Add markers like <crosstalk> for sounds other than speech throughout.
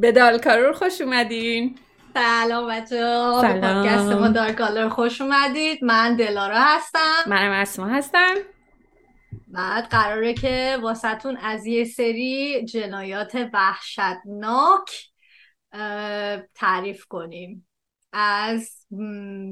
به دالکارور خوش اومدین. سلام بچه به پادکست ما دارکالر خوش اومدید. من دلارا هستم. منم اسما هستم. بعد قراره که واسهتون از یه سری جنایات وحشتناک تعریف کنیم. از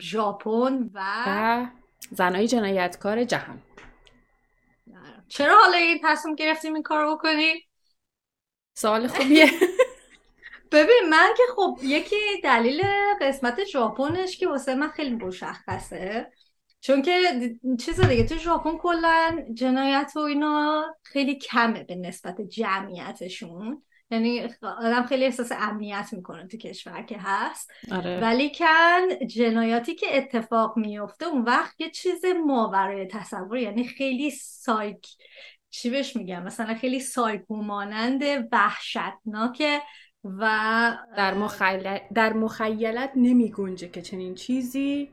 ژاپن و, و زنای جنایتکار جهان. چرا حالا این تصمیم گرفتیم این کار بکنی؟ سوال خوبیه. <laughs> ببین من که خب یکی دلیل قسمت ژاپنش که واسه من خیلی مشخصه. چون که چیز دیگه تو ژاپن کلا جنایت و اینا خیلی کمه به نسبت جمعیتشون. یعنی آدم خیلی احساس امنیت می‌کنه تو کشور که هست. آره. ولی کن جنایاتی که اتفاق میفته اون وقت یه چیز ماورای تصور یعنی خیلی سایک چی بهش میگم مثلا خیلی سایکو مانند وحشتناکه و در, مخیلت در مخیلت نمی گنجه که چنین چیزی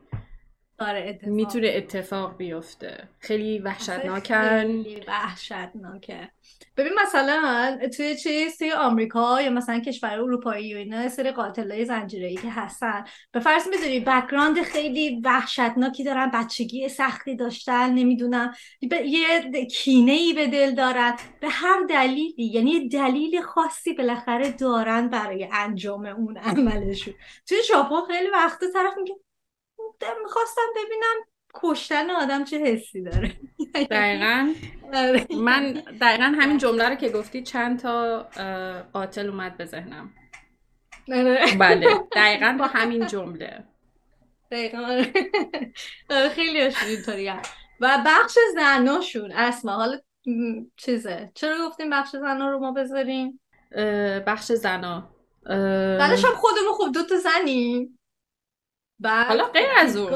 آره می‌تونه اتفاق بیفته. خیلی وحشتناکن. خیلی وحشتناکه. ببین مثلا توی چیز توی آمریکا یا مثلا کشور اروپایی و اینا سری قاتلای زنجیره‌ای که هستن. به فرض می‌دونی background خیلی وحشتناکی دارن بچگی سختی داشتن نمی‌دونم. یه کینه ای به دل دارن. به هر دلیلی یعنی دلیل خاصی بالاخره دارن برای انجام اون عملشون. توی ژاپن خیلی وقت طرف میگه می‌خواستم ببینم کشتن آدم چه حسی داره. دقیقا. آره. من دقیقا همین جمله رو که گفتی چند تا قاتل اومد به ذهنم. آره. بله. دقیقا با همین جمله. دقیقا. آره. خیلی اینطوری و بخش زناشون اسما حالا چیزه. چرا گفتیم بخش زنا رو ما بذاریم؟ بخش زنا. بعدش هم خودمون خب دوتا زنیم. حالا غیر از اون.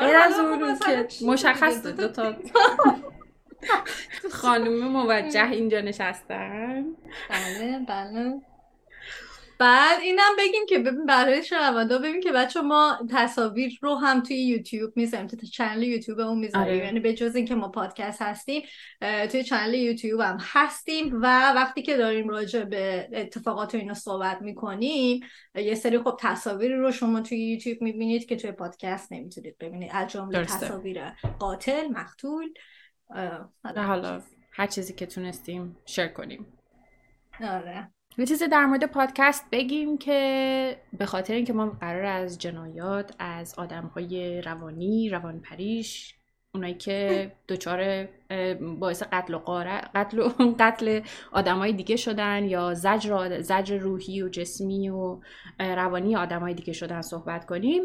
غیر از اون که مشخص دو تا <laughs> خانوم موجه اینجا نشستن. بله بله. بعد اینم بگیم که ببین برای شنوندا ببین که بچه ما تصاویر رو هم توی یوتیوب می‌ذاریم توی چنل یوتیوب اون می‌ذاریم. آره. یعنی به جز اینکه ما پادکست هستیم توی چنل یوتیوب هم هستیم و وقتی که داریم راجع به اتفاقات اینا صحبت می‌کنیم یه سری خب تصاویر رو شما توی یوتیوب می‌بینید که توی پادکست نمی‌تونید ببینید. از جمله تصاویر قاتل مقتول حالا هر چیزی که تونستیم شیر کنیم. آره. یه چیزی در مورد پادکست بگیم که به خاطر اینکه ما قرار از جنایات از آدم های روانی روان پریش اونایی که دچار باعث قتل و قتل و <laughs> قتل آدمای دیگه شدن یا زجر زجر روحی و جسمی و روانی آدمای دیگه شدن صحبت کنیم.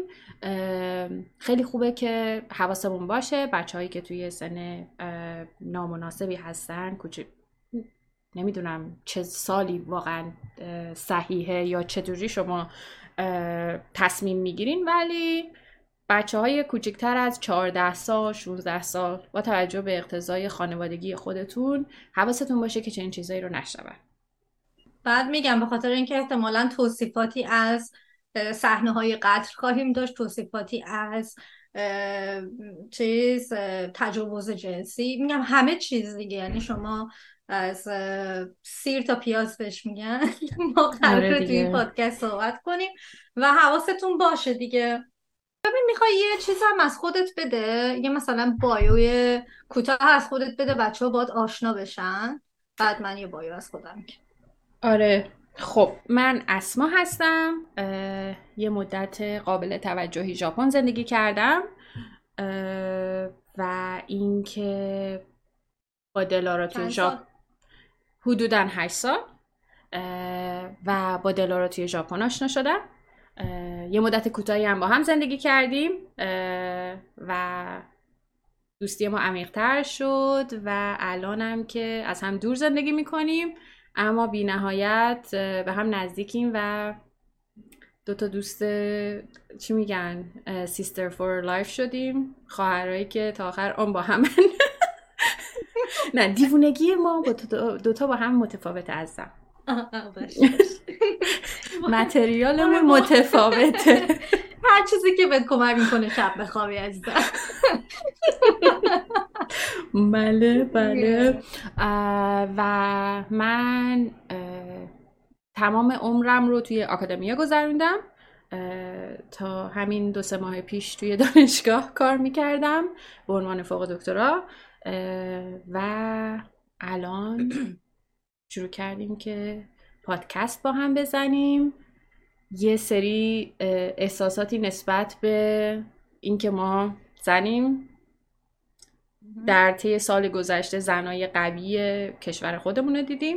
خیلی خوبه که حواسمون باشه. بچههایی که توی سن نامناسبی هستن نمی‌دونم چه سالی واقعا صحیحه یا چطوری شما تصمیم می‌گیرین. ولی بچه های کوچکتر از 14 سال 16 سال با توجه به اقتضای خانوادگی خودتون حواستون باشه که چنین چیزایی رو نشنون. بعد میگم به خاطر اینکه احتمالا توصیفاتی از صحنه های قتل خواهیم داشت توصیفاتی از چیز تجاوز جنسی. میگم همه چیز دیگه. یعنی شما از سیر تا پیاز بهش میگن. <laughs> ما قراره آره توی پادکست صحبت کنیم و حواستون باشه دیگه. ببین می‌خوای یه چیز هم از خودت بده. یه مثلا بایوی کوتاه از خودت بده بچه ها باید آشنا بشن. بعد من یه بایو از خودم آره. خب من اسما هستم. یه مدت قابل توجهی ژاپن زندگی کردم. و اینکه با دلارا توی ژاپن حدودا 8 سال و با دلارا توی ژاپن آشنا شدم. یه مدت کوتاهی هم با هم زندگی کردیم و دوستی ما عمیقتر شد و الانم که از هم دور زندگی می‌کنیم اما بی نهایت به هم نزدیکیم و دو تا دوست چی میگن سیستر فور لایف شدیم. خواهرایی که تا آخر آن با هم نه دیوونگی ما با دوتا با هم متفاوت ازم <laughs> متریالمون متفاوته. <laughs> هر چیزی که بهت کمک می‌کنه شب بخوابی عزیزم. <laughs> بله بله. و من تمام عمرم رو توی آکادمیا گذروندم. تا همین دو سه ماه پیش توی دانشگاه کار می‌کردم به عنوان فوق دکترا. و الان <clears throat> شروع کردیم که پادکست با هم بزنیم. یه سری احساساتی نسبت به اینکه ما زنیم در طی سال گذشته زنای قوی کشور خودمون رو دیدیم.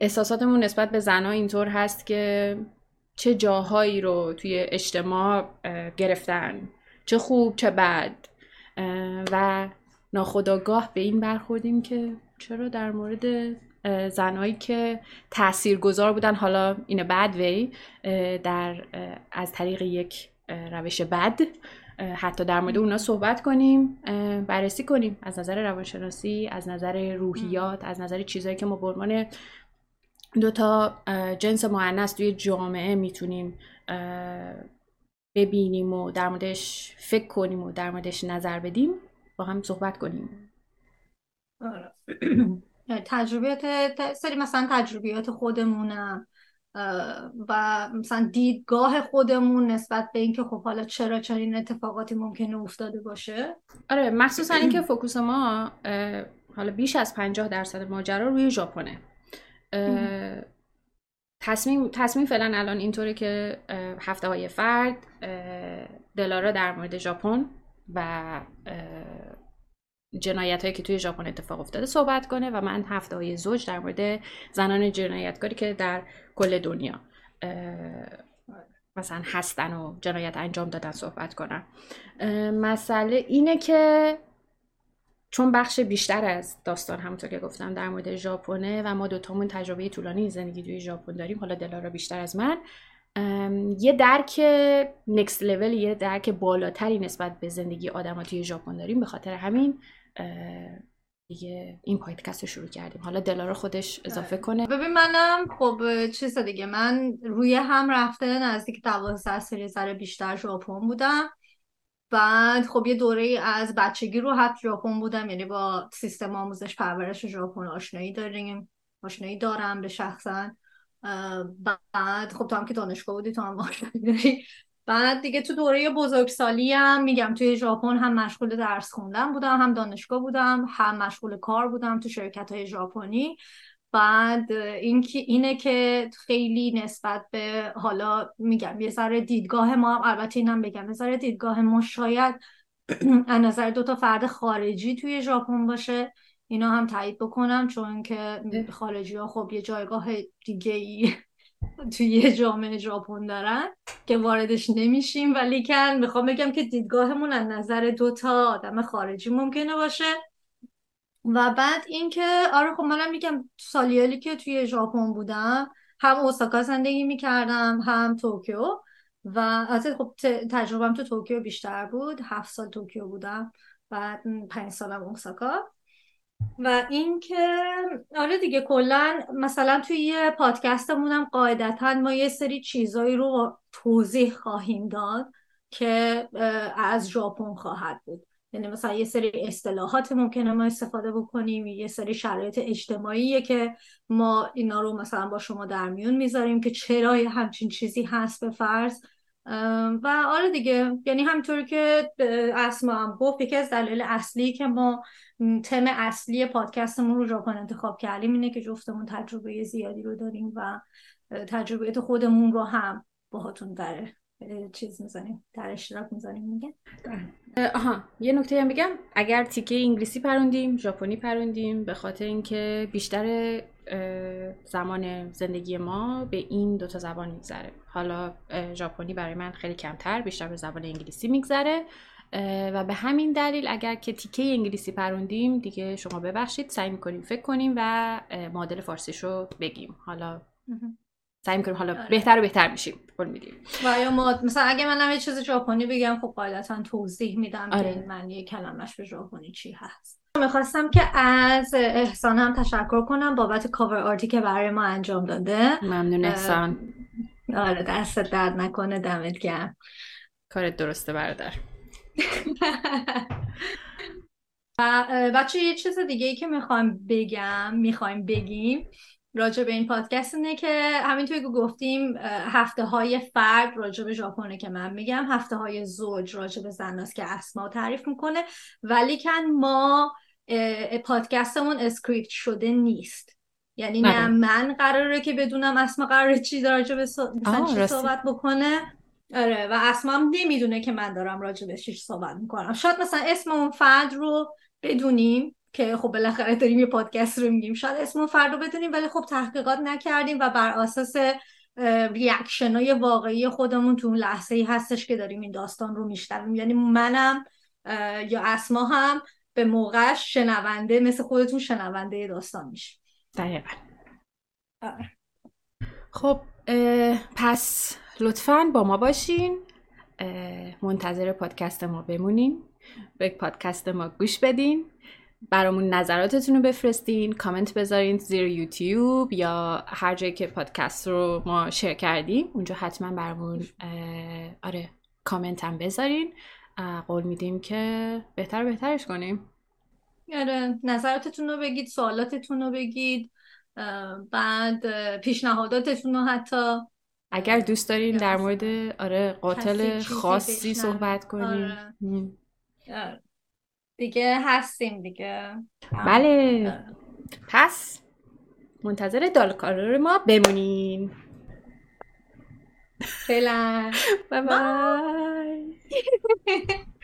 احساساتمون نسبت به زنها اینطور هست که چه جاهایی رو توی اجتماع گرفتن چه خوب چه بد. و ناخداگاه به این برخوردیم که چرا در مورد زنایی که تاثیرگذار بودن حالا این بد وی در از طریق یک روش بد حتی در مورد اونا صحبت کنیم بررسی کنیم از نظر روانشناسی از نظر روحیات از نظر چیزهایی که ما به عنوان دو تا جنس معنیس توی جامعه می‌تونیم ببینیم و در موردش فکر کنیم و در موردش نظر بدیم با هم صحبت کنیم. آره. <clears throat> تجربیات سری مثلا تجربیات خودمونم و مثلا دیدگاه خودمون نسبت به اینکه خب حالا چرا چنین اتفاقاتی ممکنه افتاده باشه. آره مخصوصا اینکه فوکوس ما حالا بیش از 50 درصد ماجرا روی ژاپنه. تصمیم تصمیم فعلا الان اینطوره که هفته های فرد دلارا در مورد ژاپن و جنایت هایی که توی ژاپن اتفاق افتاده صحبت کنه و من هفته های زوج در مورد زنان جنایتکاری که در کل دنیا مثلا هستن و جنایت انجام دادن صحبت کنم. مسئله اینه که چون بخش بیشتر از داستان همونطور که گفتم در مورد ژاپنه و ما دوتامون تجربه طولانی زندگی توی ژاپن داریم. حالا دلارا بیشتر از من. یه درک نکست لول یه درک بالاتری نسبت به زندگی آدم توی ژاپن داریم. به خاطر همین دیگه این پادکست رو شروع کردیم. حالا دلارا خودش اضافه آره. کنه. ببین منم خب چیز دیگه من روی هم رفته نزدیک دوازده سری سر بیشتر ژاپن بودم. بعد خب یه دوره از بچگی رو حتی ژاپن بودم یعنی با سیستم آموزش پرورش ژاپن آشنایی داریم آشنایی دارم به شخصا بعد خب تو هم که دانشگاه بودی تو هم داری. بعد دیگه تو دوره بزرگسالی هم میگم توی ژاپن هم مشغول درس خوندن بودم هم دانشگاه بودم هم مشغول کار بودم تو شرکت های ژاپنی. بعد این اینه که خیلی نسبت به حالا میگم یه ذره دیدگاه ما هم البته اینم بگم یه ذره دیدگاه ما شاید <clears throat> از نظر دو تا فرد خارجی توی ژاپن باشه. اینا هم تایید بکنم چون که خارجی ها خب یه جایگاه دیگه ای <laughs> توی جامعه ژاپن دارن که واردش نمیشیم. ولی کن می‌خوام بگم که دیدگاهمون از نظر دو تا آدم خارجی ممکنه باشه. و بعد اینکه آره خب منم میگم سالهایی که توی ژاپن بودم هم اوساکا زندگی می‌کردم هم توکیو. و از خب تجربهم تو توکیو بیشتر بود. هفت سال توکیو بودم بعد پنج سالم اوساکا. و اینکه آره دیگه کلا مثلا توی یه پادکستمونم قاعدتا ما یه سری چیزایی رو توضیح خواهیم داد که از ژاپن خواهد بود. یعنی مثلا یه سری اصطلاحات ممکنه ما استفاده بکنیم یه سری شرایط اجتماعیه که ما اینا رو مثلا با شما در میون می‌ذاریم که چرا همچین چیزی هست به فرض. و آره دیگه یعنی همینطوری که اسما هم گفت یکی از دلایل اصلی که ما تم اصلی پادکستمون رو ژاپن انتخاب کردیم اینه که جفتمون تجربه زیادی رو داریم و تجربیات خودمون رو هم باهاتون در چیز می‌زنیم در اشتراک می‌زنیم میگه؟ آها یه نکته هم بگم. اگر تیکه انگلیسی پروندیم ژاپنی پروندیم به خاطر اینکه بیشتر زمان زندگی ما به این دوتا زبان میگذره. حالا ژاپنی برای من خیلی کمتر بیشتر به زبان انگلیسی میگذره. و به همین دلیل اگر که تیکه انگلیسی پروندیم دیگه شما ببخشید سعی می‌کنیم فکر کنیم و معادل فارسیش رو بگیم. حالا سعی می‌کنیم حالا آره. بهتر و بهتر میشیم قول میدیم. و یا ما مثلا اگه من یه چیز ژاپنی بگم خب قاعدتا توضیح میدم آره. که معنی کلمش به ژاپنی چی هست. می‌خواستم که از احسان هم تشکر کنم بابت کاور آرتی که برای ما انجام داده. ممنون احسان. آره دست درد نکنه دمت گرم. کارت درسته برادر. <laughs> و بچه یه چیز دیگه ای که می‌خوایم بگم می‌خوایم بگیم راجع به این پادکست اینه که همینطور که گفتیم هفته های فرد راجع به ژاپنه که من میگم هفته های زوج راجع به زناست که اسما تعریف می‌کنه ولیکن ما پادکستمون script شده نیست. یعنی نه, من قراره که بدونم اسما قراره چی راجع به صحبت بکنه. آره و اسما هم نمی‌دونه که من دارم راجع به چی صحبت می‌کنم. شاید مثلا اسم اون فرد رو بدونیم. که خب بالاخره داریم یه پادکست رو میگیم. شاید اسم اون فرد رو بدونیم ولی خب تحقیقات نکردیم و بر اساس ریاکشن های واقعی خودمون تو اون لحظه ای هستش که داریم این داستان رو میشنویم. یعنی منم یا اسما هم به موقعش شنونده مثل خودتون شنونده داستان میشه دقیقا. آره. خب پس لطفا با ما باشین. منتظر پادکست ما بمونین به پادکست ما گوش بدین. برامون نظراتتون رو بفرستین کامنت بذارین زیر یوتیوب یا هر جایی که پادکست رو ما شیر کردیم. اونجا حتما برامون آره کامنت هم بذارین. قول میدیم که بهتر بهترش کنیم. آره نظراتتون رو بگید سوالاتتون رو بگید بعد پیشنهاداتتون رو حتی. اگر دوست دارین در مورد آره قاتل خاصی صحبت کنیم آره. دیگه هستیم دیگه. بله. پس منتظر دالکارو ما بمونین فعلا. <laughs> بای بای <laughs>